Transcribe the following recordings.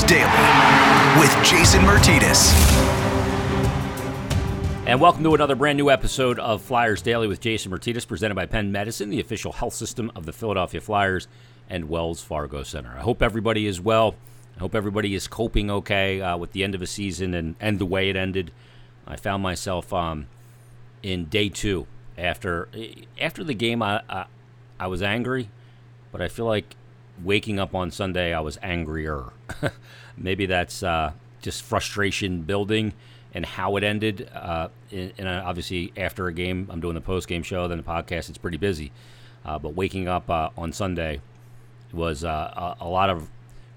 Daily with Jason Martinez. And welcome to another brand new episode of Flyers Daily with Jason Martinez, presented by Penn Medicine, the official health system of the Philadelphia Flyers and Wells Fargo Center. I hope everybody is well. I hope everybody is coping okay uh, with the end of a season and, and the way it ended. I found myself um, in day two after after the game. I, I I was angry, but I feel like waking up on Sunday, I was angrier. Maybe that's uh, just frustration building and how it ended. Uh, and, and, obviously, after a game, I'm doing the post game show, then the podcast. It's pretty busy. Uh, but waking up uh, on Sunday was uh, a, a, lot of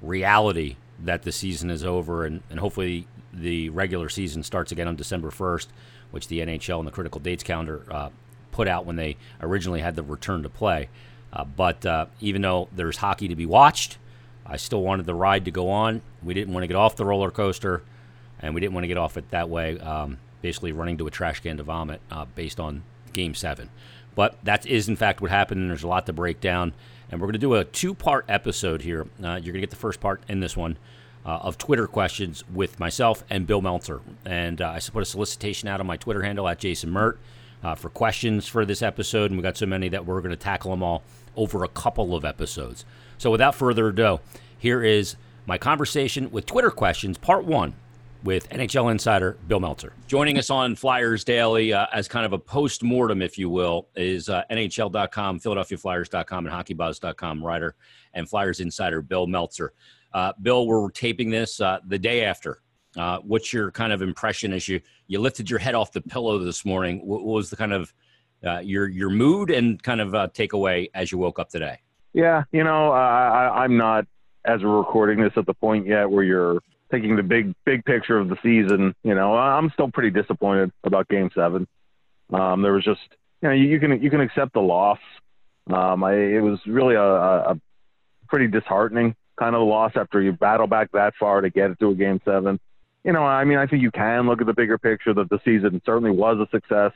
reality that the season is over, and, and hopefully the regular season starts again on December 1st, which the NHL and the critical dates calendar uh, put out when they originally had the return to play. Uh, but uh, even though there's hockey to be watched, I still wanted the ride to go on. We didn't want to get off the roller coaster, and we didn't want to get off it that way, um, basically running to a trash can to vomit uh, based on Game 7. But that is, in fact, what happened, and there's a lot to break down. And we're going to do a two part episode here. Uh, you're going to get the first part in this one. Uh, of Twitter questions with myself and Bill Meltzer. And uh, I put a solicitation out on my Twitter handle at Jason Mert for questions for this episode. And we got so many that we're going to tackle them all over a couple of episodes. So without further ado, here is my conversation with Twitter questions, part one, with NHL insider Bill Meltzer. Joining us on Flyers Daily uh, as kind of a post mortem, if you will, is uh, NHL.com, PhiladelphiaFlyers.com, and HockeyBuzz.com writer and Flyers insider Bill Meltzer. Uh, Bill, we're taping this uh, the day after. Uh, what's your kind of impression as you you lifted your head off the pillow this morning? What was the kind of uh, your your mood and kind of uh, takeaway as you woke up today? Yeah, you know, I, I'm not as we're recording this at the point yet where you're taking the big big picture of the season. You know, I'm still pretty disappointed about Game Seven. Um, there was just you know you, you, can you can accept the loss. Um, I, it was really a, a pretty disheartening kind of loss after you battle back that far to get it to a Game Seven. You know, I mean, I think you can look at the bigger picture that the season certainly was a success.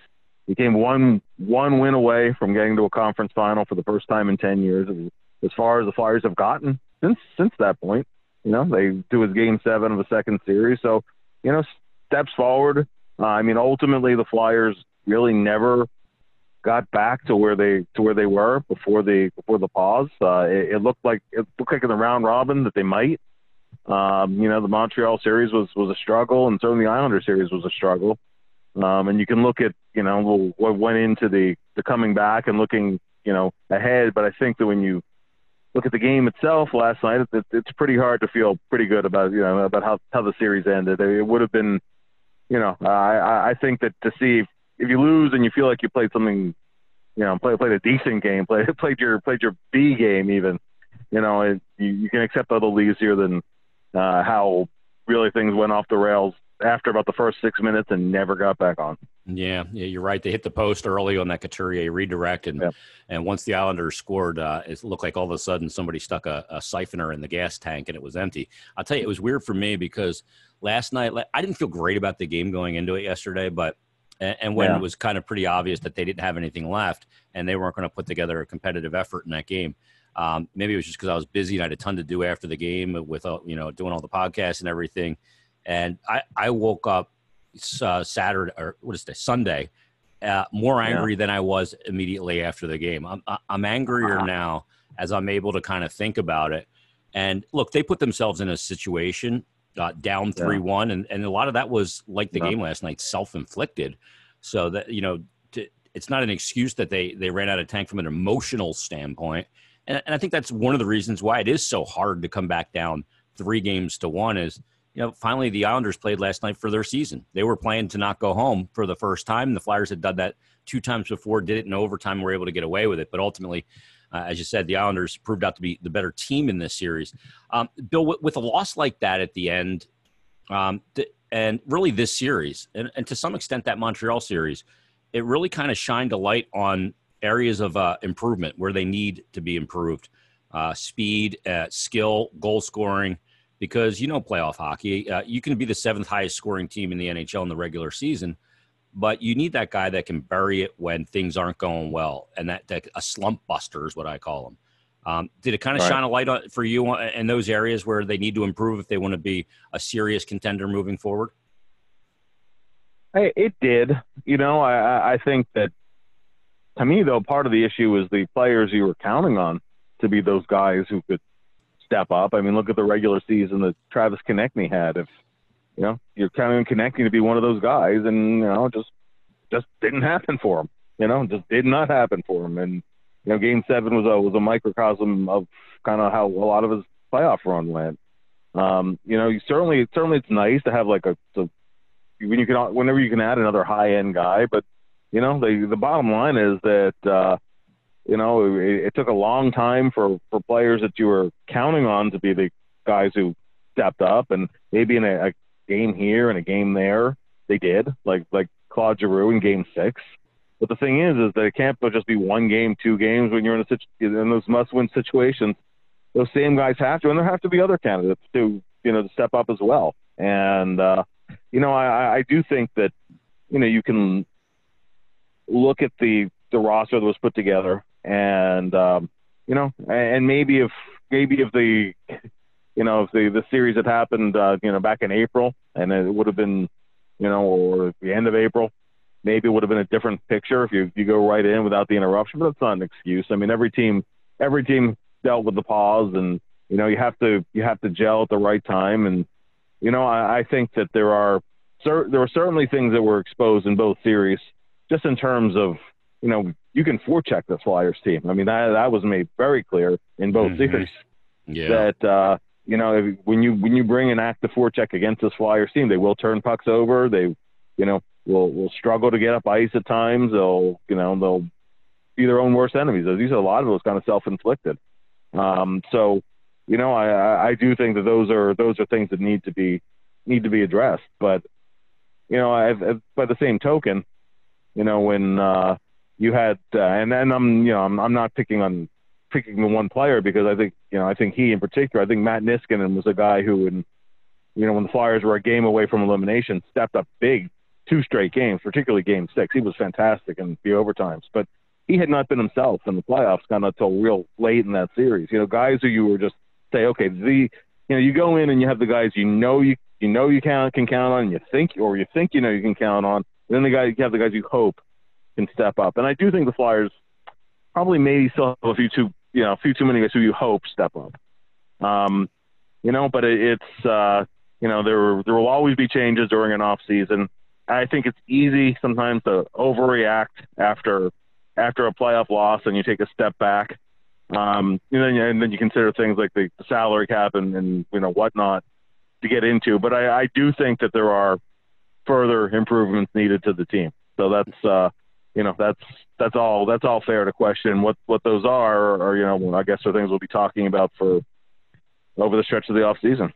He came one one win away from getting to a conference final for the first time in ten years. As far as the Flyers have gotten since since that point, you know they do his game seven of a second series. So you know steps forward. Uh, I mean, ultimately the Flyers really never got back to where they to where they were before the before the pause. Uh, it, it looked like it looked like in the round robin that they might. Um, you know, the Montreal series was was a struggle, and certainly the Islander series was a struggle. Um, and you can look at, you know, what went into the, the coming back and looking, you know, ahead. But I think that when you look at the game itself last night, it, it's pretty hard to feel pretty good about, you know, about how, how the series ended. It would have been, you know, I, I think that to see if, if you lose and you feel like you played something, you know, played, played a decent game, played, played your, played your B game even, you know, it, you, you can accept a little easier than uh, how really things went off the rails after about the first six minutes and never got back on. Yeah, yeah, you're right. They hit the post early on that Couturier redirect, and yeah. and once the Islanders scored, uh, it looked like all of a sudden somebody stuck a, a, siphoner in the gas tank and it was empty. I'll tell you, it was weird for me because last night I didn't feel great about the game going into it yesterday, but and, when yeah. it was kind of pretty obvious that they didn't have anything left and they weren't going to put together a competitive effort in that game. Um, maybe it was just because I was busy and I had a ton to do after the game with uh, you know doing all the podcasts and everything and I, I woke up uh, Saturday or what is this Sunday, uh, more angry yeah. than I was immediately after the game. I'm I'm angrier uh-huh. now as I'm able to kind of think about it. And look, they put themselves in a situation uh, down three yeah. one, and and a lot of that was like the yeah. game last night, self inflicted. So that you know, to, it's not an excuse that they they ran out of tank from an emotional standpoint. And, and I think that's one of the reasons why it is so hard to come back down three games to one is you know, finally the Islanders played last night for their season. They were playing to not go home for the first time. The Flyers had done that two times before, did it in overtime, were able to get away with it. But ultimately, uh, as you said, the Islanders proved out to be the better team in this series. Um, Bill, with, with, a loss like that at the end, um, th- and really this series, and, and, to some extent that Montreal series, it really kind of shined a light on areas of uh, improvement where they need to be improved. Uh, speed, uh, skill, goal scoring because you know playoff hockey, uh, you can be the seventh highest scoring team in the NHL in the regular season, but you need that guy that can bury it when things aren't going well, and that, that a slump buster is what I call him. Um, did it kind of Right. shine a light on, for you in those areas where they need to improve if they want to be a serious contender moving forward? Hey, it did. You know, I, I- I think that to me, though, part of the issue is the players you were counting on to be those guys who could step up. I mean, look at the regular season that Travis Konecny had. If you know you're counting on Konecny to be one of those guys, and you know, just just didn't happen for him. You know, just did not happen for him. And you know, Game Seven was a was a microcosm of kind of how a lot of his playoff run went. Um, you know, you certainly certainly it's nice to have like a, a when you can whenever you can add another high end guy, but you know the the bottom line is that uh, you know it, it took a long time for for players that you were counting on to be the guys who stepped up, and maybe in a, a game here and a game there they did, like like Claude Giroux in Game Six. But the thing is, is that it can't just be one game, two games when you're in a situ- in those must-win situations. Those same guys have to, and there have to be other candidates to, you know, to step up as well. And uh, you know, I, I do think that, you know, you can look at the the roster that was put together, and um, you know, and maybe if maybe if the, you know, if the the series had happened, uh, you know, back in April, and it would have been, you know, or the end of April, maybe it would have been a different picture if you you go right in without the interruption. But that's not an excuse. I mean, every team every team dealt with the pause, and you know, you have to you have to gel at the right time, and you know, I, I think that there are there were certainly things that were exposed in both series, just in terms of you know you can forecheck this Flyers team. I mean that that was made very clear in both Mhm. series Yeah. that uh, you know when you when you bring an active forecheck against this Flyers team, they will turn pucks over. They you know will will struggle to get up ice at times. They'll you know they'll be their own worst enemies. These are a lot of those kind of self inflicted. Um, so you know I, I do think that those are those are things that need to be need to be addressed. But you know I, I, by the same token, you know when uh, you had uh, and then I'm you know I'm, I'm not picking on picking the one player because I think you know I think he in particular I think Matt Niskanen was a guy who in you know when the Flyers were a game away from elimination stepped up big two straight games particularly game six. He was fantastic in the overtimes but he had not been himself in the playoffs kind of until real late in that series. You know guys who you were just say okay the you know you go in and you have the guys you know you you know you can can count on and you think or you think you know you can count on and then the guys you have the guys you hope can step up and I do think the Flyers probably maybe still have a few too you know a few too many guys who you hope step up. Um, you know, but it, it's uh, you know there there will always be changes during an off season. I think it's easy sometimes to overreact after after a playoff loss and you take a step back. Um, and then and then you consider things like the salary cap and, and you know whatnot to get into. But I, I do think that there are further improvements needed to the team. So that's uh, you know that's that's all that's all fair to question. What what those are, or you know, I guess are things we'll be talking about for over the stretch of the off season.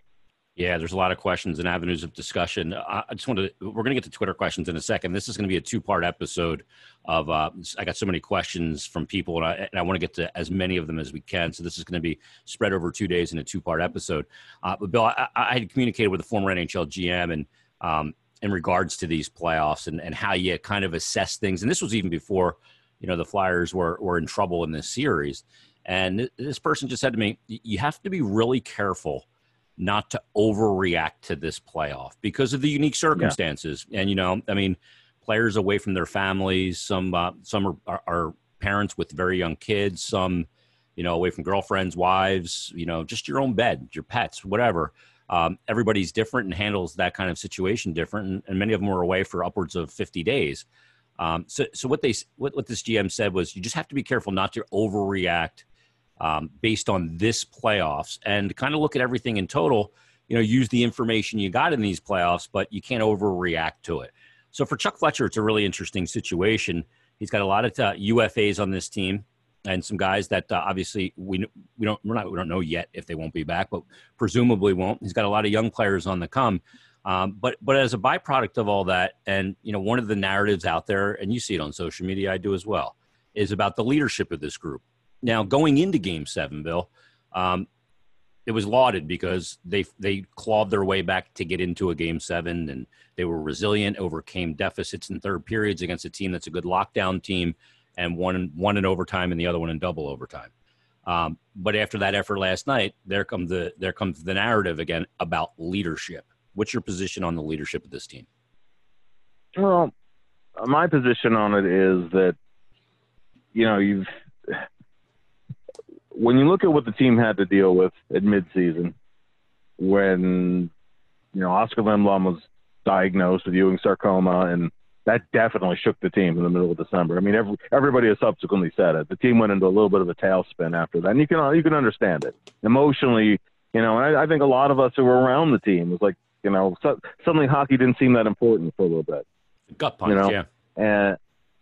Yeah, there's a lot of questions and avenues of discussion. I just wanted to, we're going to get to Twitter questions in a second. This is going to be a two part episode of, uh, I got so many questions from people and I, and I want to get to as many of them as we can. So this is going to be spread over two days in a two part episode. Uh, but Bill, I, I had communicated with a former NHL GM and, um, in regards to these playoffs and, and how you kind of assess things. And this was even before, you know, the Flyers were, were in trouble in this series. And this person just said to me, you have to be really careful not to overreact to this playoff because of the unique circumstances. And you know, I mean, players away from their families, some uh, some are, are, are parents with very young kids, some you know away from girlfriends, wives, you know, just your own bed, your pets, whatever. Um, everybody's different and handles that kind of situation different, and, and many of them were away for upwards of 50 days. Um, so, so what they what, what this GM said was, you just have to be careful not to overreact um, based on this playoffs and kind of look at everything in total. You know, use the information you got in these playoffs, but you can't overreact to it. So for Chuck Fletcher, it's a really interesting situation. He's got a lot of uh, UFAs on this team, and some guys that uh, obviously we we don't we're not we don't know yet if they won't be back, but presumably won't. He's got a lot of young players on the come. Um, but but as a byproduct of all that, and you know, one of the narratives out there, and you see it on social media, I do as well, is about the leadership of this group. Now, going into Game Seven, Bill, um, it was lauded because they they clawed their way back to get into a Game Seven, and they were resilient, overcame deficits in third periods against a team that's a good lockdown team, and one one in overtime and the other one in double overtime. Um, but after that effort last night, there comes the there comes the narrative again about leadership. What's your position on the leadership of this team? Well, my position on it is that you know you've when you look at what the team had to deal with at midseason, when you know Oskar Lindblom was diagnosed with Ewing sarcoma, and that definitely shook the team in the middle of December. I mean, every, everybody has subsequently said it. The team went into a little bit of a tailspin after that, and you can you can understand it emotionally. You know, and I, I think a lot of us who were around the team was like, you know, so, suddenly hockey didn't seem that important for a little bit. Gut punch, you know? yeah, and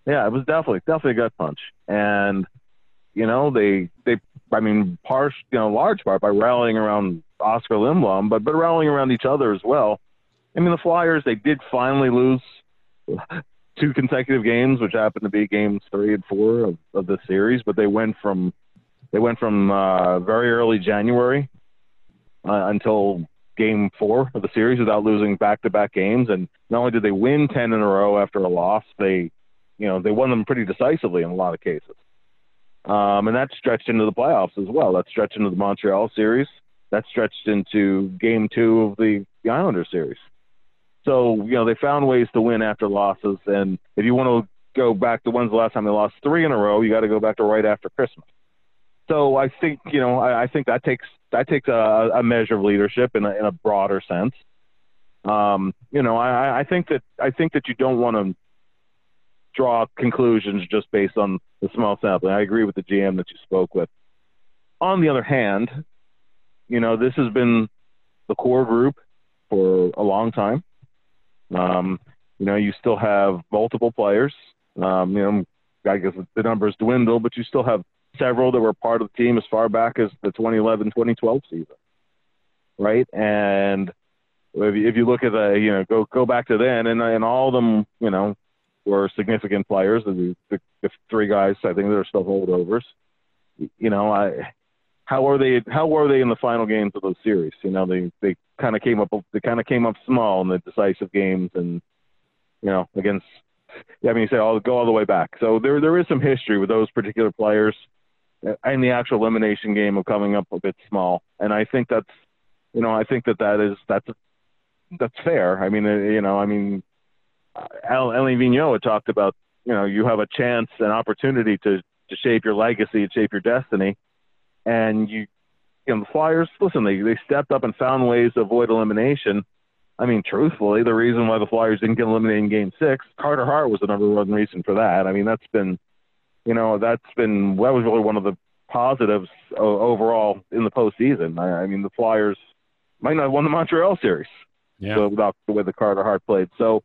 yeah, it was definitely definitely a gut punch, and you know they they I mean, part you know, large part by rallying around Oskar Lindblom, but but rallying around each other as well. I mean, the Flyers they did finally lose two consecutive games, which happened to be games three and four of, of the series, but they went from they went from uh, very early January uh, until game four of the series without losing back-to-back games. And not only did they win ten in a row after a loss, they you know they won them pretty decisively in a lot of cases. Um, and that stretched into the playoffs as well. That stretched into the Montreal series. That stretched into game two of the, the Islander series. So, you know, they found ways to win after losses. And if you want to go back to when's the last time they lost three in a row, you got to go back to right after Christmas. So I think, you know, I, I think that takes that takes a, a measure of leadership in a, in a broader sense. Um, you know, I, I think that I think that you don't want to draw conclusions just based on the small sampling. I agree with the GM that you spoke with. On the other hand, you know, this has been the core group for a long time. Um, you know, you still have multiple players. Um, you know, I guess the numbers dwindle, but you still have several that were part of the team as far back as the 2011 2012 season. Right. And if you, if you look at the, you know, go, go back to then and, and all of them, you know, were significant players. The, the, the three guys, I think, they're still holdovers. You know, I how are they? How were they in the final games of those series? You know, they they kind of came up they kind of came up small in the decisive games, and you know, against. Yeah, I mean, you say all go all the way back. So there there is some history with those particular players, uh, and the actual elimination game of coming up a bit small. And I think that's, you know, I think that that is that's that's fair. I mean, uh, you know, I mean, uh, Alain Vigneault had talked about, you know, you have a chance, an opportunity to to shape your legacy and shape your destiny, and you, you know, the Flyers. Listen, they they stepped up and found ways to avoid elimination. I mean, truthfully, the reason why the Flyers didn't get eliminated in Game Six, Carter Hart was the number one reason for that. I mean, that's been, you know, that's been that was really one of the positives overall in the postseason. I, I mean, the Flyers might not have won the Montreal series yeah. without the way the Carter Hart played. So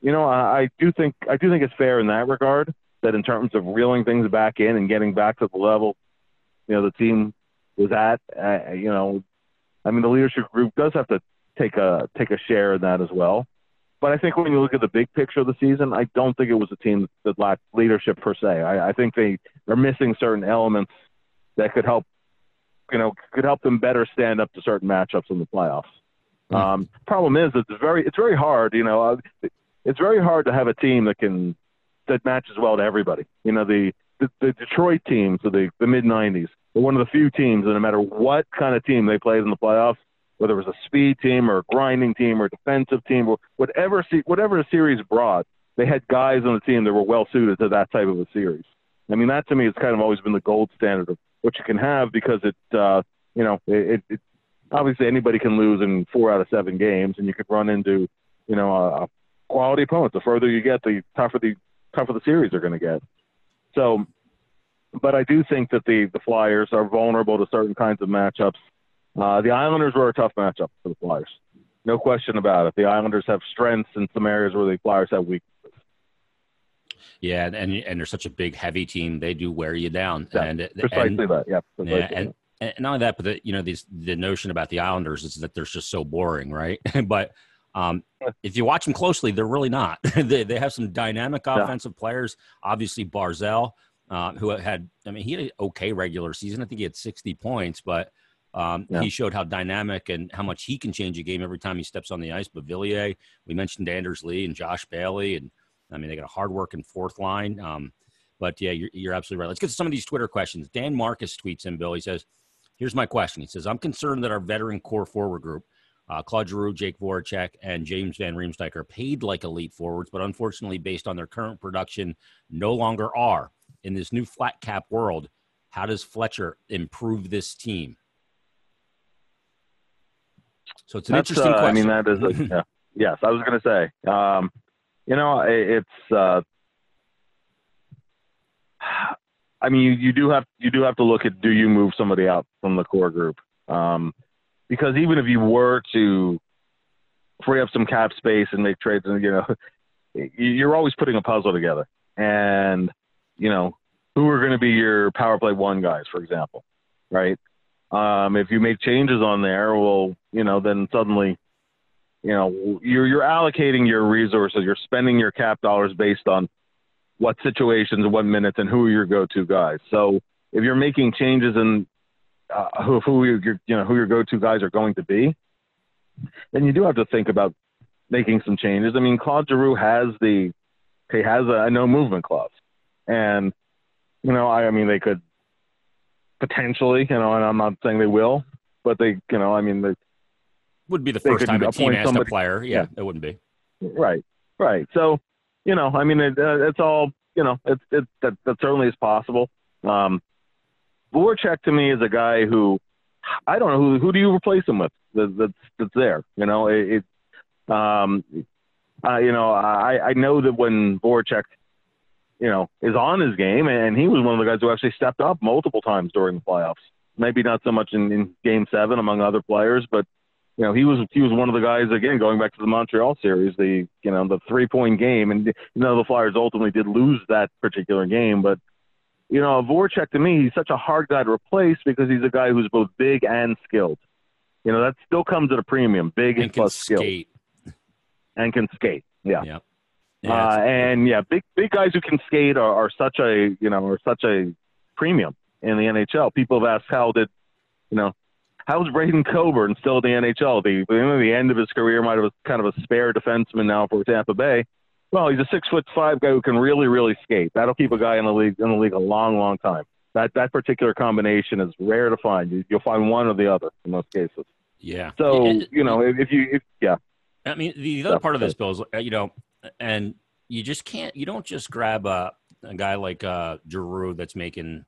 you know, I, I do think I do think it's fair in that regard. That in terms of reeling things back in and getting back to the level, you know, the team was at. Uh, you know, I mean, the leadership group does have to take a take a share in that as well. But I think when you look at the big picture of the season, I don't think it was a team that lacked leadership per se. I, I think they are missing certain elements that could help, you know, could help them better stand up to certain matchups in the playoffs. Mm-hmm. Um, problem is, it's very it's very hard. You know, uh, it's very hard to have a team that can that matches well to everybody. You know, the the, the Detroit teams of the, the mid '90s one of the few teams that no matter what kind of team they played in the playoffs, whether it was a speed team or a grinding team or a defensive team or whatever whatever the series brought, they had guys on the team that were well suited to that type of a series. I mean, that to me has kind of always been the gold standard of what you can have because it, uh, you know, it, it obviously anybody can lose in four out of seven games, and you could run into, you know, a, quality opponents. The further you get, the tougher the tougher the series are going to get. So, but I do think that the the Flyers are vulnerable to certain kinds of matchups. Uh, the Islanders were a tough matchup for the Flyers, no question about it. The Islanders have strengths in some areas where the Flyers have weaknesses. Yeah, and and they're such a big, heavy team. They do wear you down. Yeah, and precisely and, that. Yeah, yeah, and, and not only that, but the, you know, these the notion about the Islanders is that they're just so boring, right? but um, if you watch them closely, they're really not. they, they have some dynamic offensive yeah. players. Obviously, Barzal, uh, who had, I mean, he had an okay regular season. I think he had 60 points, but um, yeah. he showed how dynamic and how much he can change a game every time he steps on the ice. Beauvillier, we mentioned Anders Lee and Josh Bailey, and I mean, they got a hardworking fourth line. Um, But yeah, you're, you're absolutely right. Let's get to some of these Twitter questions. Dan Marcus tweets in, Bill. He says, Here's my question. He says, I'm concerned that our veteran core forward group, uh, Claude Giroux, Jake Voracek, and James Van Riemsdyk are paid like elite forwards, but unfortunately, based on their current production, no longer are. In this new flat cap world, how does Fletcher improve this team? So it's an That's, interesting uh, question. I mean, that is, a, yeah. yes, I was going to say, um, you know, it, it's, uh, I mean, you, you do have you do have to look at do you move somebody out from the core group? Um, because even if you were to free up some cap space and make trades, and you know, you're always putting a puzzle together. And you know, who are going to be your power play one guys, for example, right? Um, if you make changes on there, well, you know, then suddenly, you know, you're you're allocating your resources, you're spending your cap dollars based on what situations, what minutes, and who are your go-to guys. So if you're making changes in uh, who, who your, you know who your go-to guys are going to be, then you do have to think about making some changes. I mean, Claude Giroux has the he has a no movement clause, and you know, I, I mean, they could potentially, you know, and I'm not saying they will, but they, you know, I mean, they would be the first time a team asked a player. Yeah, yeah. it wouldn't be. Right, right. So, you know, I mean, it, uh, it's all, you know, it's it that that certainly is possible. Um, Voracek to me is a guy who, I don't know who who do you replace him with that, that's that's there. You know, it, it um, uh, you know, I I know that when Voracek, you know, is on his game, and he was one of the guys who actually stepped up multiple times during the playoffs. Maybe not so much in, in Game Seven among other players, but you know, he was he was one of the guys again going back to the Montreal series, the you know the three point game, and you know the Flyers ultimately did lose that particular game, but you know Voracek to me he's such a hard guy to replace because he's a guy who's both big and skilled. You know that still comes at a premium, big and, And can plus skilled, skate. and can skate. Yeah. Yeah. Uh, and yeah, big big guys who can skate are, are such a you know are such a premium in the NHL. People have asked how did you know how's Braydon Coburn still in the NHL? The the end of his career might have kind of a spare defenseman now for Tampa Bay. Well, he's a six foot five guy who can really really skate. That'll keep a guy in the league in the league a long long time. That that particular combination is rare to find. You, you'll find one or the other in most cases. yeah. So And- you know if, if you if, yeah I mean, the other part of this. Bill, is uh, you know, and you just can't. You don't just grab a, a guy like uh, Giroux that's making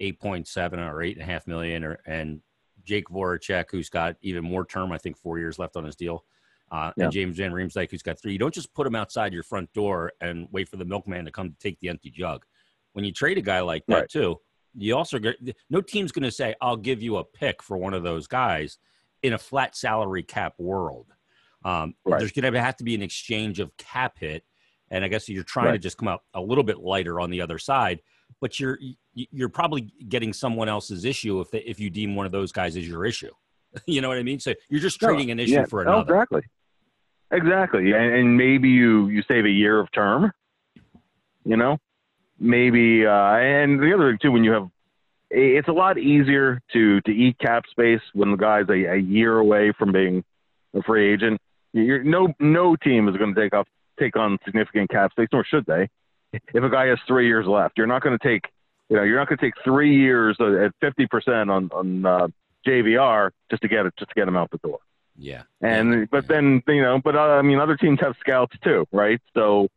eight point seven or eight and a half million, or and Jake Voracek who's got even more term. I think four years left on his deal, uh, Yeah. and James Van Riemsdyk who's got three. You don't just put him outside your front door and wait for the milkman to come to take the empty jug. When you trade a guy like that Right. too, you also get no team's going to say, "I'll give you a pick for one of those guys." In a flat salary cap world, um, Right. there's going to have to be an exchange of cap hit, and I guess you're trying to just come out a little bit lighter on the other side. But you're you're probably getting someone else's issue if they, if you deem one of those guys as your issue. you know what I mean? So you're just trading an issue yeah, for another. exactly. Exactly. And, and maybe you, you save a year of term, you know, maybe, uh, and the other thing too, when you have, it's a lot easier to, to eat cap space when the guy's a, a year away from being a free agent. You're, no, no team is going to take off, take on significant cap space, nor should they. If a guy has three years left, you're not going to take, you know, you're not going to take three years at 50% on, on, uh, JVR just to get it, just to get him out the door. Yeah. And Yeah. but then you know, but uh, I mean, other teams have scouts too, right? So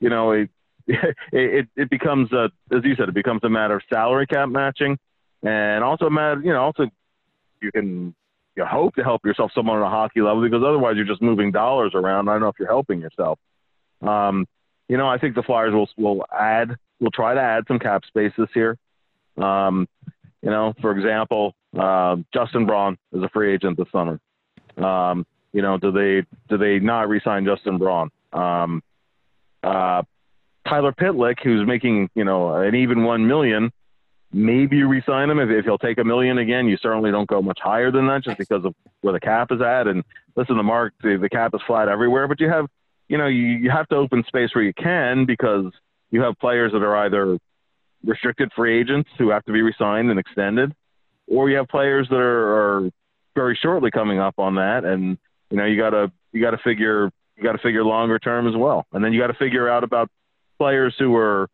you know, it it it becomes a as you said, it becomes a matter of salary cap matching, and also a matter, you know, also you can you hope to help yourself somewhat on a hockey level because otherwise you're just moving dollars around. I don't know if you're helping yourself. Um, you know, I think the Flyers will will add, will try to add some cap space this year. Um, you know, for example, uh, Justin Braun is a free agent this summer. Um, you know, do they do they not re-sign Justin Braun? Um, uh, Tyler Pitlick, who's making you know an even one million, maybe you re-sign him if, if he'll take a million again. You certainly don't go much higher than that just because of where the cap is at. And listen, the mark the, the cap is flat everywhere, but you have you know you, you have to open space where you can because you have players that are either restricted free agents who have to be re-signed and extended, or you have players that are, are very shortly coming up on that, and you know you gotta you gotta figure you gotta figure longer term as well, and then you gotta figure out about players who are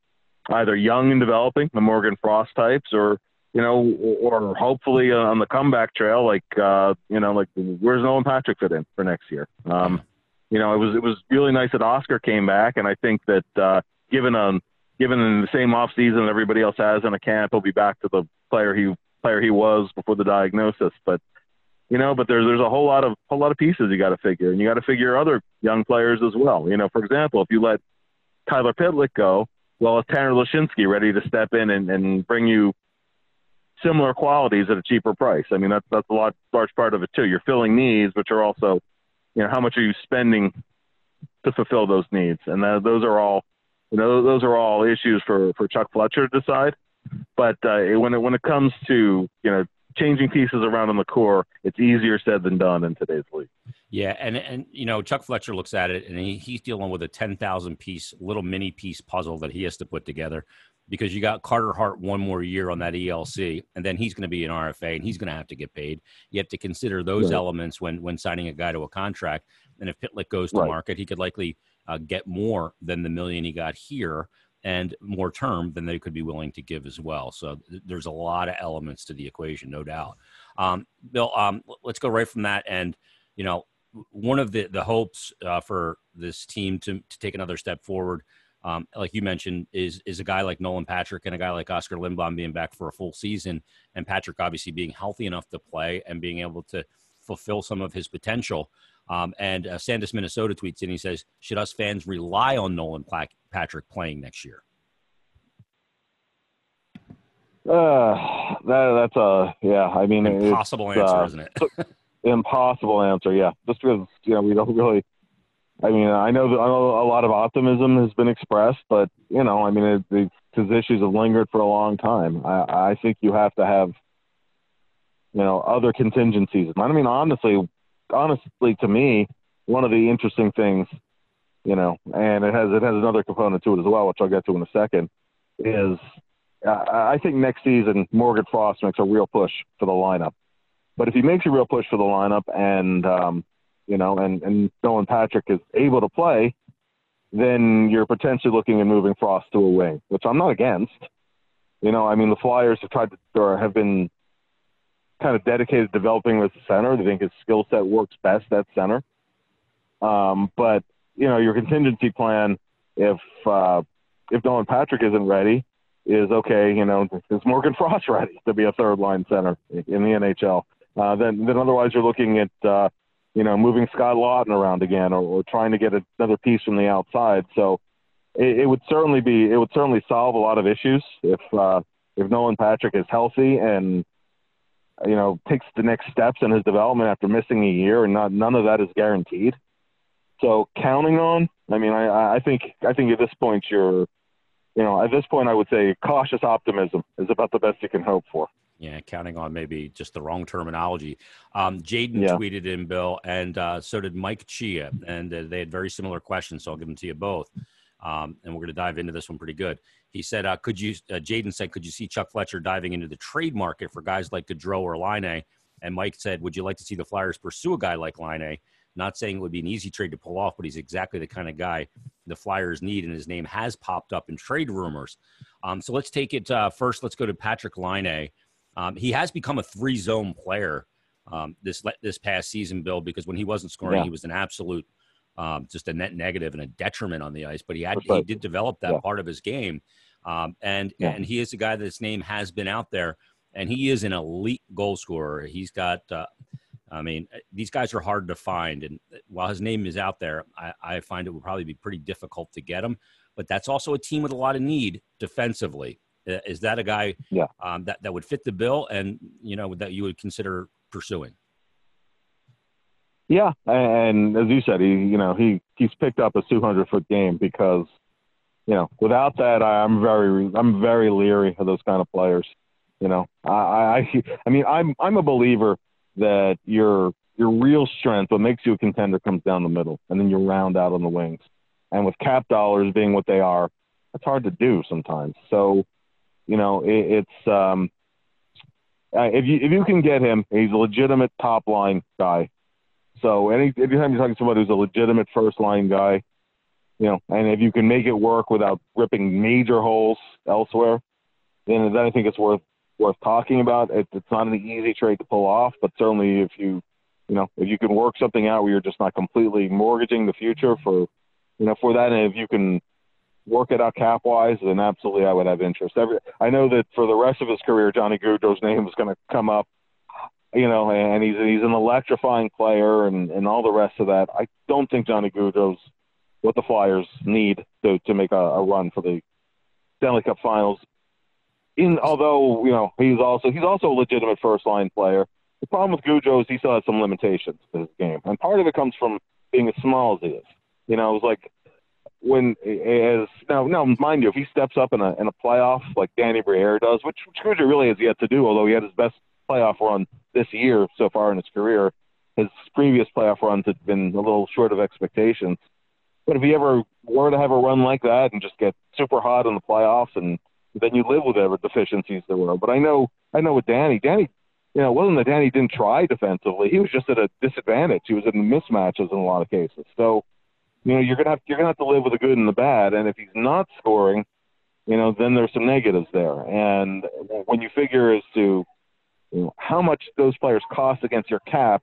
either young and developing, the Morgan Frost types, or you know, or hopefully on the comeback trail, like uh, you know, like where's Nolan Patrick fit in for next year? Um, you know, it was it was really nice that Oskar came back, and I think that uh, given um given in the same off season that everybody else has in a camp, he'll be back to the player he player he was before the diagnosis. But you know, but there's there's a whole lot of whole lot of pieces you got to figure, and you got to figure other young players as well. You know, for example, if you let Tyler Pitlick go, well, is Tanner Laczynski ready to step in and, and bring you similar qualities at a cheaper price. I mean, that's that's a lot large part of it too. You're filling needs, which are also, you know, how much are you spending to fulfill those needs? And that, those are all, you know, those are all issues for for Chuck Fletcher to decide. But uh, when it when it comes to you know changing pieces around on the core, it's easier said than done in today's league. Yeah, and and you know Chuck Fletcher looks at it, and he, he's dealing with a ten thousand piece little mini piece puzzle that he has to put together because you got Carter Hart one more year on that ELC, and then he's going to be an RFA, and he's going to have to get paid. You have to consider those right. elements when when signing a guy to a contract. And if Pitlick goes to right. market, he could likely uh, get more than the million he got here, and more term than they could be willing to give as well. So th- there's a lot of elements to the equation, no doubt. Um, Bill, um, let's go right from that, and you know, one of the the hopes uh, for this team to to take another step forward um, like you mentioned, is is a guy like Nolan Patrick and a guy like Oskar Lindblom being back for a full season, and Patrick obviously being healthy enough to play and being able to fulfill some of his potential. Um, and uh, Sandus, Minnesota tweets and he says, "Should us fans rely on Nolan Patrick playing next year?" Uh, that, that's a yeah. I mean, impossible answer, uh, isn't it? impossible answer. Yeah, just because you know we don't really I mean, I know, that, I know a lot of optimism has been expressed, but you know, I mean, it, it, these issues have lingered for a long time. I, I think you have to have, you know, other contingencies. I mean, honestly, honestly, to me, one of the interesting things, you know, and it has it has another component to it as well, which I'll get to in a second, is uh, I think next season Morgan Frost makes a real push for the lineup. But if he makes a real push for the lineup and um, you know, and, and Nolan Patrick is able to play, then you're potentially looking at moving Frost to a wing, which I'm not against. You know, I mean, the Flyers have tried to, or have been kind of dedicated to developing as a center. They think his skill set works best at center. Um, but, you know, your contingency plan, if, uh, if Nolan Patrick isn't ready, is okay, you know, is Morgan Frost ready to be a third line center in the NHL? Uh, then, then otherwise you're looking at, uh, you know, moving Scott Laughton around again or, or trying to get another piece from the outside. So it, it, would certainly be it would certainly solve a lot of issues if uh, if Nolan Patrick is healthy and you know takes the next steps in his development after missing a year, and not none of that is guaranteed. So counting on, I mean, I, I think I think at this point you're, you know, at this point I would say cautious optimism is about the best you can hope for. Yeah, counting on maybe just the wrong terminology. Um, Jaden yeah. tweeted in, Bill, and uh, so did Mike Chia, and uh, they had very similar questions, so I'll give them to you both. Um, and we're going to dive into this one pretty good. He said, uh, "Could you?" Uh, Jaden said, "Could you see Chuck Fletcher diving into the trade market for guys like Gaudreau or Laine?" And Mike said, "Would you like to see the Flyers pursue a guy like Laine?" Not saying it would be an easy trade to pull off, but he's exactly the kind of guy the Flyers need, and his name has popped up in trade rumors. Um, so let's take it uh, first. Let's go to Patrick Laine. Um, he has become a three zone player um, this this past season, Bill, because when he wasn't scoring, yeah. he was an absolute um, just a net negative and a detriment on the ice. But he had he did develop that yeah. part of his game, um, and yeah. and he is a guy that's name has been out there, and he is an elite goal scorer. He's got. Uh, I mean, these guys are hard to find, and while his name is out there, I, I find it would probably be pretty difficult to get him. But that's also a team with a lot of need defensively. Uh, is that a guy yeah. um, that, that would fit the bill and, you know, that you would consider pursuing? Yeah. And as you said, he, you know, he, he's picked up a 200 foot game because, you know, without that, I'm very, I'm very leery of those kind of players. You know, I, I, I mean, I'm, I'm a believer that your, your real strength, what makes you a contender, comes down the middle, and then you round out on the wings. And with cap dollars being what they are, it's hard to do sometimes. So, you know, it, it's um, uh, if you if you can get him, he's a legitimate top line guy. So any anytime you're talking to somebody who's a legitimate first line guy, you know, and if you can make it work without ripping major holes elsewhere, then then I think it's worth worth talking about. It, it's not an easy trade to pull off, but certainly if you you know if you can work something out where you're just not completely mortgaging the future for you know for that, and if you can work it out cap wise, then absolutely I would have interest. Every I know that for the rest of his career, Johnny Gaudreau's name is going to come up. You know, and he's he's an electrifying player and and all the rest of that. I don't think Johnny Gaudreau's what the Flyers need to to make a, a run for the Stanley Cup Finals. In although you know he's also he's also a legitimate first line player. The problem with Gaudreau is he still has some limitations to his game, and part of it comes from being as small as he is. You know, it was like when as now now mind you, if he steps up in a in a playoff like Danny Briere does, which, which Gaudreau really has yet to do, although he had his best playoff run this year so far in his career. His previous playoff runs had been a little short of expectations. But if he ever were to have a run like that and just get super hot in the playoffs, and then you live with whatever deficiencies there were. But I know, I know with Danny, Danny, you know, it wasn't that Danny didn't try defensively. He was just at a disadvantage. He was in mismatches in a lot of cases. So, you know, you're gonna have you're gonna have to live with the good and the bad. And if he's not scoring, you know, then there's some negatives there. And when you figure as to you know, how much those players cost against your cap,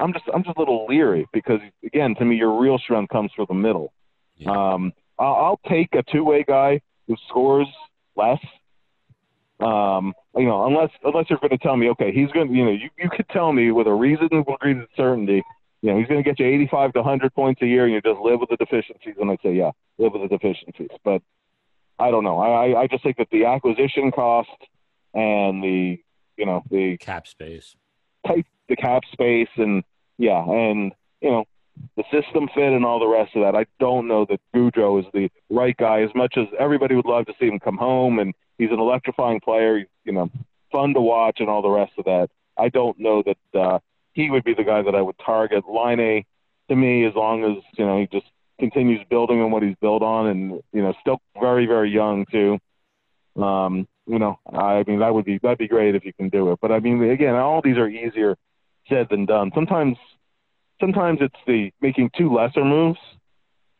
I'm just I'm just a little leery because again, to me, your real strength comes from the middle. Yeah. Um, I'll, I'll take a two-way guy who scores less. Um, you know, unless unless you're going to tell me, okay, he's going to, you know, you, you could tell me with a reasonable degree of certainty, you know, he's going to get you 85 to 100 points a year, and you just live with the deficiencies. And I say, yeah, live with the deficiencies. But I don't know. I I just think that the acquisition cost and the you know the cap space, type the cap space, and yeah, and you know the system fit and all the rest of that. I don't know that Gaudreau is the right guy. As much as everybody would love to see him come home, and he's an electrifying player, you know, fun to watch and all the rest of that. I don't know that uh, he would be the guy that I would target. Laine, to me, as long as you know he just continues building on what he's built on, and you know, still very very young too. Um, you know, I mean, that would be that'd be great if you can do it. But I mean, again, all these are easier said than done. Sometimes, sometimes it's the making two lesser moves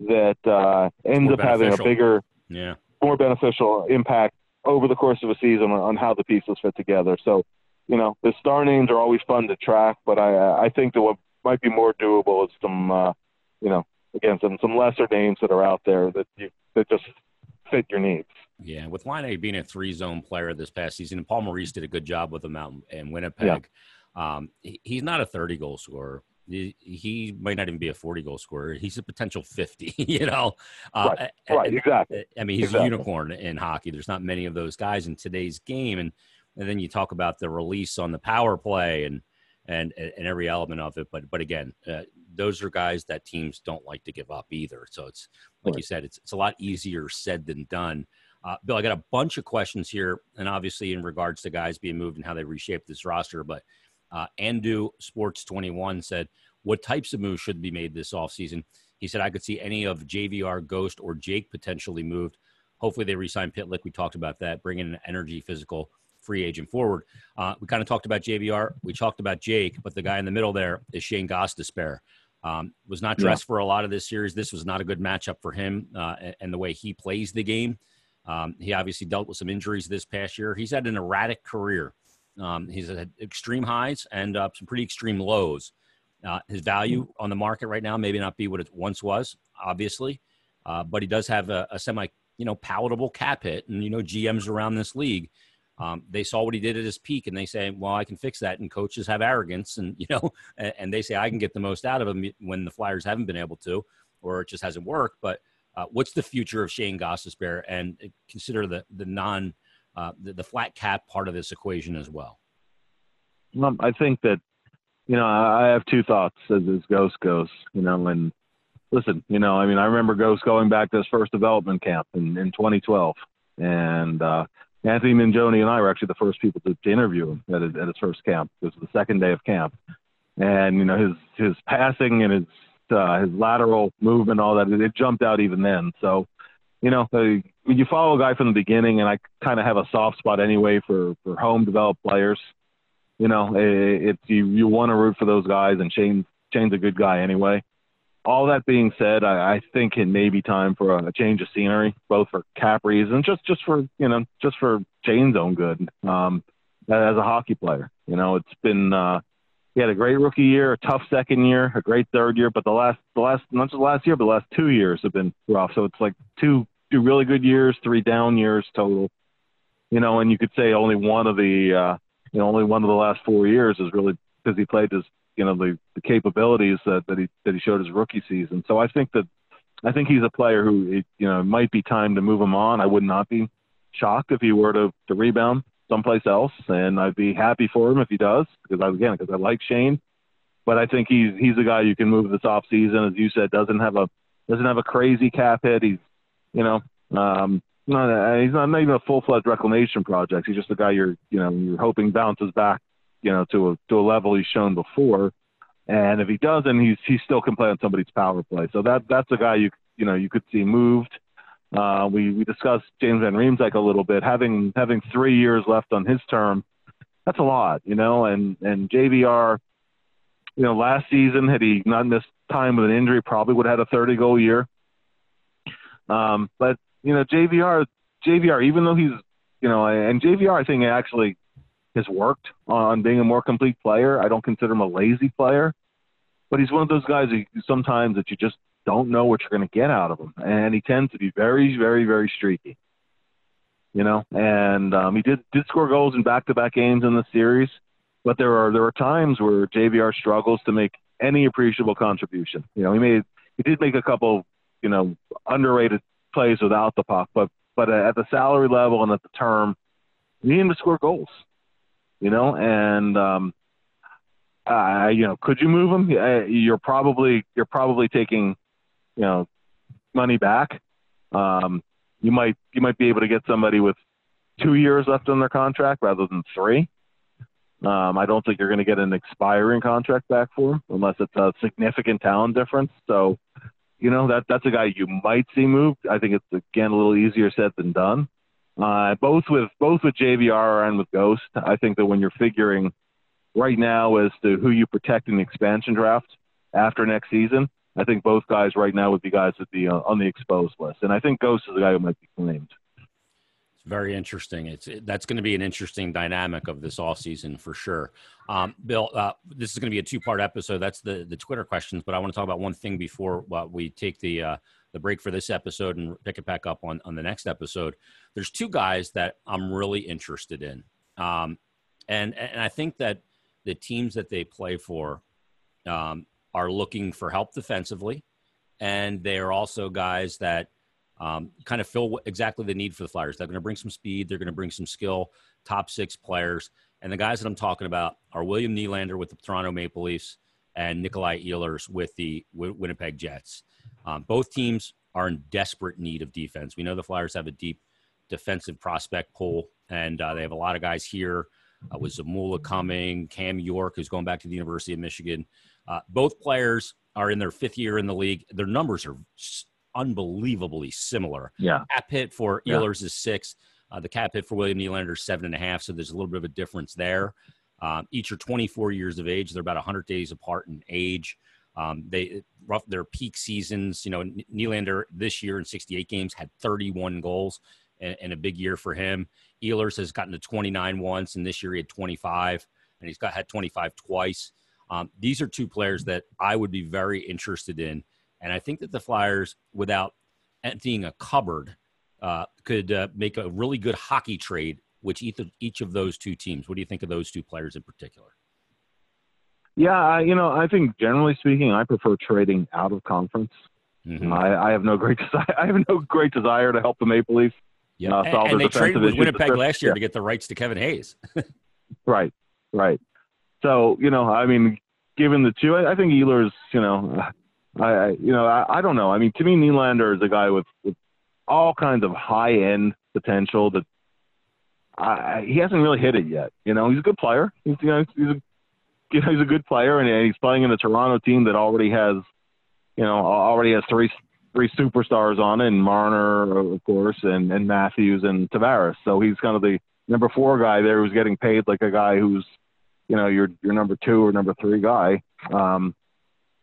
that uh, ends up having a bigger, yeah, more beneficial impact over the course of a season on, on how the pieces fit together. So, you know, the star names are always fun to track, but I I think that what might be more doable is some, uh, you know, again some some lesser names that are out there that you that just fit your needs. Yeah, with Laine being a three zone player this past season, and Paul Maurice did a good job with him out in Winnipeg. Yeah. Um, he, he's not a 30 goal scorer. He, he, might not even be a 40 goal scorer. He's a potential 50, you know? Uh, right, right exactly. I mean, he's exactly. a unicorn in hockey. There's not many of those guys in today's game. And, and then you talk about the release on the power play and, and, and every element of it. But, but again, uh, those are guys that teams don't like to give up either. So it's, like right. you said, it's, it's a lot easier said than done. Uh, Bill, I got a bunch of questions here, and obviously in regards to guys being moved and how they reshape this roster. But uh, Andu Sports 21 said, What types of moves should be made this offseason? He said, I could see any of JVR, Ghost, or Jake potentially moved. Hopefully they resign Pitlick. We talked about that, bringing an energy physical free agent forward. Uh, we kind of talked about JVR. We talked about Jake, but the guy in the middle there is Shane Gostisbehere. Um, was not dressed yeah. for a lot of this series. This was not a good matchup for him uh, and the way he plays the game. Um, he obviously dealt with some injuries this past year. He's had an erratic career. Um, he's had extreme highs and uh, some pretty extreme lows. Uh, his value on the market right now maybe not be what it once was, obviously, uh, but he does have a, a, semi, you know, palatable cap hit. And you know, GMs around this league, um, they saw what he did at his peak, and they say, "Well, I can fix that." And coaches have arrogance, and you know, and, and they say, "I can get the most out of him" when the Flyers haven't been able to, or it just hasn't worked. But uh, what's the future of Shane Gostisbehere, and consider the the non uh, the, the, flat cap part of this equation as well. Um, I think that you know I have two thoughts as this Ghost goes. You know, and listen, you know, I mean, I remember Ghost going back to his first development camp in, in 2012, and uh, Anthony Mingione and I were actually the first people to, to interview him at his, at his first camp. It was the second day of camp, and you know his his passing and his uh, his lateral movement, all that. It jumped out even then. So, you know, uh, you follow a guy from the beginning, and I kind of have a soft spot anyway for for home developed players. You know, it, it's you you want to root for those guys, and Shane Shane's a good guy anyway. all that being said, I, I think it may be time for a, a change of scenery, both for cap reasons, just just for you know, just for Shane's own good. Um, as a hockey player, you know, it's been uh, he had a great rookie year, a tough second year, a great third year, but the last the last not just the last year, but the last two years have been rough. So it's like two two really good years, three down years total. You know, and you could say only one of the uh, you know only one of the last four years is really because he played his you know the, the capabilities that, that he that he showed his rookie season. So I think that I think he's a player who it, you know it might be time to move him on. I would not be shocked if he were to, to rebound someplace else, and I'd be happy for him if he does because I, again because I like Shayne, but I think he's he's a guy you can move this off season, as you said, doesn't have a doesn't have a crazy cap hit. He's you know um, not a, he's not, not even a full fledged reclamation project. He's just a guy you're you know you're hoping bounces back you know, to a to a level he's shown before. And if he doesn't, he's he still can play on somebody's power play. So that that's a guy you you know you could see moved. Uh, we we discussed James Van Riemsdyk a little bit. Having having three years left on his term, that's a lot, you know. And and JVR, you know, last season had he not missed time with an injury, probably would have had a 30 goal year. Um, but you know, JVR JVR, even though he's you know, and JVR, I think actually has worked on being a more complete player. I don't consider him a lazy player, but he's one of those guys who sometimes that you just don't know what you're going to get out of him, and he tends to be very, very, very streaky. You know, and um, he did did score goals in back-to-back games in the series, but there are there are times where JVR struggles to make any appreciable contribution. You know, he made he did make a couple you know underrated plays without the puck, but but at the salary level and at the term, he needed to score goals you know, and um, uh, you know, could you move him? You're probably you're probably taking, you know, money back. Um, you might you might be able to get somebody with two years left on their contract rather than three. Um, I don't think you're going to get an expiring contract back for him unless it's a significant talent difference. So, you know that that's a guy you might see moved. I think it's again a little easier said than done. Uh, both with both with JVR and with Ghost, I think that when you're figuring right now as to who you protect in the expansion draft after next season, I think both guys right now would be guys that be uh, on the exposed list, and I think Ghost is the guy who might be claimed. It's very interesting. It's it, that's going to be an interesting dynamic of this off season for sure. Um, Bill, uh, this is going to be a two part episode. That's the the Twitter questions, but I want to talk about one thing before uh, we take the uh, the break for this episode and pick it back up on, on the next episode. There's two guys that I'm really interested in. Um, and, and I think that the teams that they play for um, are looking for help defensively. And they are also guys that um, kind of fill exactly the need for the Flyers. They're going to bring some speed, they're going to bring some skill, top six players. And the guys that I'm talking about are William Nylander with the Toronto Maple Leafs and Nikolai Ehlers with the Winnipeg Jets. Um, both teams are in desperate need of defense. We know the Flyers have a deep defensive prospect pool, and uh, they have a lot of guys here uh, with Zamula coming, Cam York, who's going back to the University of Michigan. Uh, both players are in their fifth year in the league. Their numbers are unbelievably similar. Yeah. Cap hit for Ehlers yeah. is six. Uh, the cap hit for William Nylander is seven and a half. So there's a little bit of a difference there. Um, each are 24 years of age. They're about 100 days apart in age. Um, they rough their peak seasons. You know, Nylander this year in 68 games had 31 goals and, and, a big year for him. Ehlers has gotten to 29 once, and this year he had 25, and he's got had 25 twice. Um, these are two players that I would be very interested in, and I think that the Flyers, without emptying a cupboard, uh, could uh, make a really good hockey trade. Which each of, each of those two teams? What do you think of those two players in particular? Yeah, you know, I think generally speaking, I prefer trading out of conference. Mm-hmm. I, I, have no great desire. I have no great desire to help the Maple Leafs. Yeah, uh, and, and they traded with Winnipeg last year yeah. to get the rights to Kevin Hayes. right, right. So you know, I mean, given the two, I, I think Ehlers, you know, I, I you know, I, I, don't know. I mean, to me, Nylander is a guy with, with all kinds of high end potential that I, he hasn't really hit it yet. You know, he's a good player. He's, you know, he's a you know, he's a good player, and he's playing in a Toronto team that already has, you know, already has three three superstars on it, and Marner, of course, and and Matthews and Tavares. So he's kind of the number four guy there who's getting paid like a guy who's, you know, your your number two or number three guy. Um,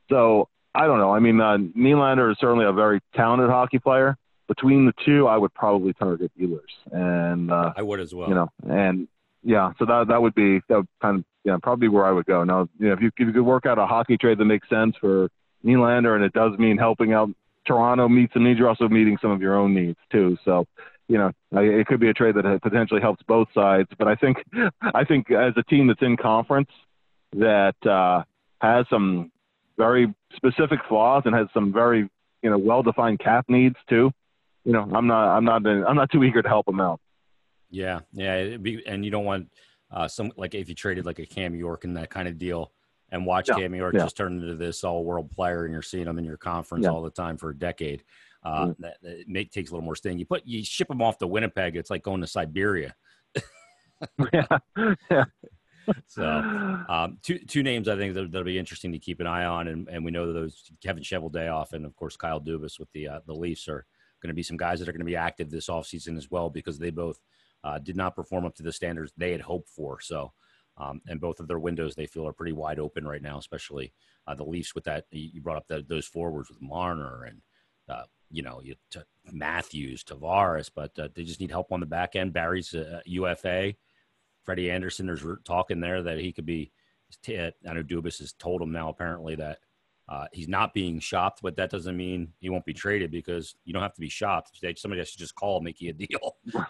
so I don't know. I mean, uh, Nylander is certainly a very talented hockey player. Between the two, I would probably target Ehlers, and uh, I would as well. You know, and yeah, so that that would be that would kind of yeah probably where I would go. Now, you know, if you if you could work out a hockey trade that makes sense for Nylander, and it does mean helping out Toronto meet some needs, you're also meeting some of your own needs too. So, you know, it could be a trade that potentially helps both sides. But I think I think as a team that's in conference that uh, has some very specific flaws and has some very you know well-defined cap needs too. You know, I'm not I'm not I'm not too eager to help them out. Yeah, yeah, be, and you don't want uh, some like if you traded like a Cam York and that kind of deal, and watch yeah, Cam York yeah. just turn into this all-world player, and you're seeing him in your conference yeah. all the time for a decade. Uh, mm. that, that make, takes a little more sting. You put you ship them off to Winnipeg, it's like going to Siberia. yeah, yeah. so, um, two two names I think that, will be interesting to keep an eye on, and, and we know that those Kevin Cheveldayoff and of course Kyle Dubas with the uh, the Leafs are going to be some guys that are going to be active this offseason as well because they both uh, did not perform up to the standards they had hoped for. So, um, and both of their windows they feel are pretty wide open right now, especially uh, the Leafs with that. You brought up the, those forwards with Marner and uh, you know you t- Matthews, Tavares, but uh, they just need help on the back end. Barrie's UFA. Freddie Andersen, there's talk in there that he could be. I know Dubas has told him now apparently that uh, he's not being shopped, but that doesn't mean he won't be traded because you don't have to be shopped. Somebody has to just call, make you a deal.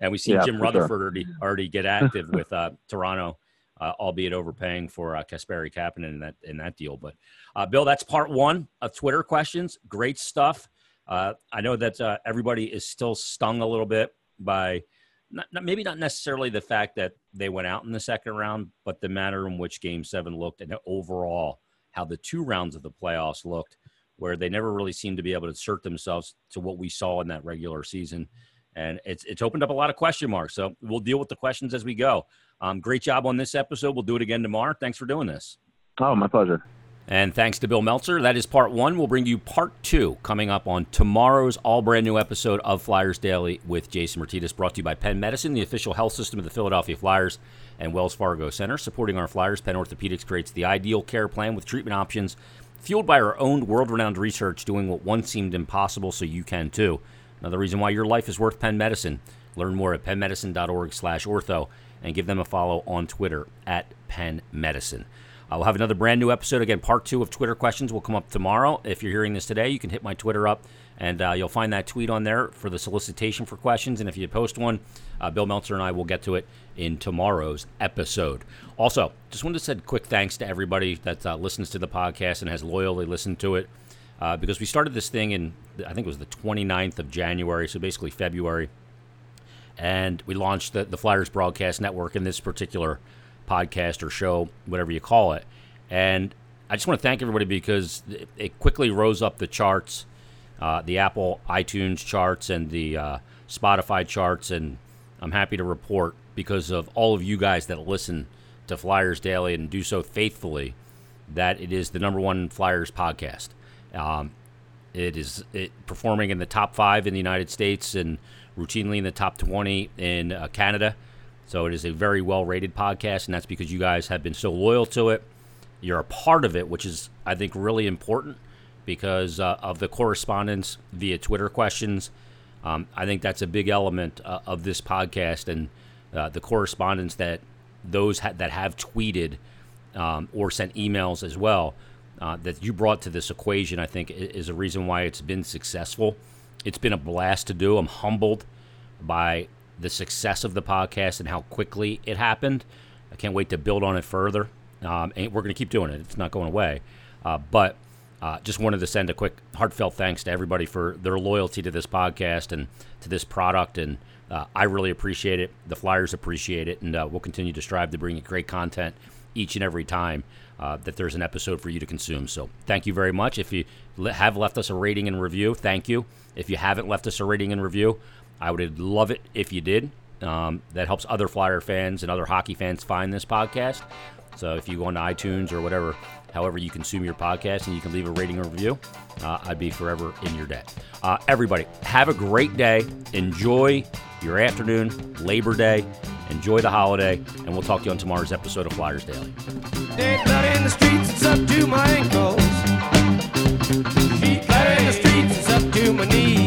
and we see yeah, Jim Rutherford sure. already, already get active with uh, Toronto, uh, albeit overpaying for uh, Kasperi Kapanen in that in that deal. But uh, Bill, that's part one of Twitter questions. Great stuff. Uh, I know that uh, everybody is still stung a little bit by not, not, maybe not necessarily the fact that they went out in the second round, but the manner in which Game Seven looked and overall how the two rounds of the playoffs looked, where they never really seemed to be able to assert themselves to what we saw in that regular season. And it's it's opened up a lot of question marks. So we'll deal with the questions as we go. Um, great job on this episode. We'll do it again tomorrow. Thanks for doing this. Oh, my pleasure. And thanks to Bill Meltzer. That is part one. We'll bring you part two coming up on tomorrow's all brand new episode of Flyers Daily with Jason Myrtetus, brought to you by Penn Medicine, the official health system of the Philadelphia Flyers and Wells Fargo Center. Supporting our Flyers, Penn Orthopedics creates the ideal care plan with treatment options fueled by our own world renowned research, doing what once seemed impossible so you can too. Another reason why your life is worth Penn Medicine. Learn more at pennmedicine.org slash ortho and give them a follow on Twitter at Penn Medicine. Uh, we'll have another brand new episode. Again, part two of Twitter questions will come up tomorrow. If you're hearing this today, you can hit my Twitter up, and uh, you'll find that tweet on there for the solicitation for questions. And if you post one, uh, Bill Meltzer and I will get to it in tomorrow's episode. Also, just wanted to say quick thanks to everybody that uh, listens to the podcast and has loyally listened to it. Uh, because we started this thing in, I think it was the 29th of January, so basically February. And we launched the, the Flyers Broadcast Network in this particular podcast or show, whatever you call it. And I just want to thank everybody because it quickly rose up the charts, uh, the Apple iTunes charts and the uh, Spotify charts. And I'm happy to report because of all of you guys that listen to Flyers Daily and do so faithfully that it is the number one Flyers podcast. Um, it is it, performing in the top five in the United States and routinely in the top 20 in uh, Canada. So it is a very well rated podcast, and that's because you guys have been so loyal to it. You're a part of it, which is, I think, really important because uh, of the correspondence via Twitter questions. Um, I think that's a big element uh, of this podcast and uh, the correspondence that those ha- that have tweeted um, or sent emails as well uh, that you brought to this equation. I think is a reason why it's been successful. It's been a blast to do. I'm humbled by the success of the podcast and how quickly it happened. I can't wait to build on it further. Um, and we're going to keep doing it. It's not going away. Uh, but uh, just wanted to send a quick heartfelt thanks to everybody for their loyalty to this podcast and to this product. And uh, I really appreciate it. The Flyers appreciate it. And uh, we'll continue to strive to bring you great content each and every time uh, that there's an episode for you to consume. So thank you very much. If you have left us a rating and review, thank you. If you haven't left us a rating and review, I would love it if you did. Um, that helps other Flyer fans and other hockey fans find this podcast. So if you go on iTunes or whatever, however you consume your podcast, and you can leave a rating or review, uh, I'd be forever in your debt. Uh, everybody, have a great day. Enjoy your afternoon, Labor Day. Enjoy the holiday, and we'll talk to you on tomorrow's episode of Flyers Daily. Bye.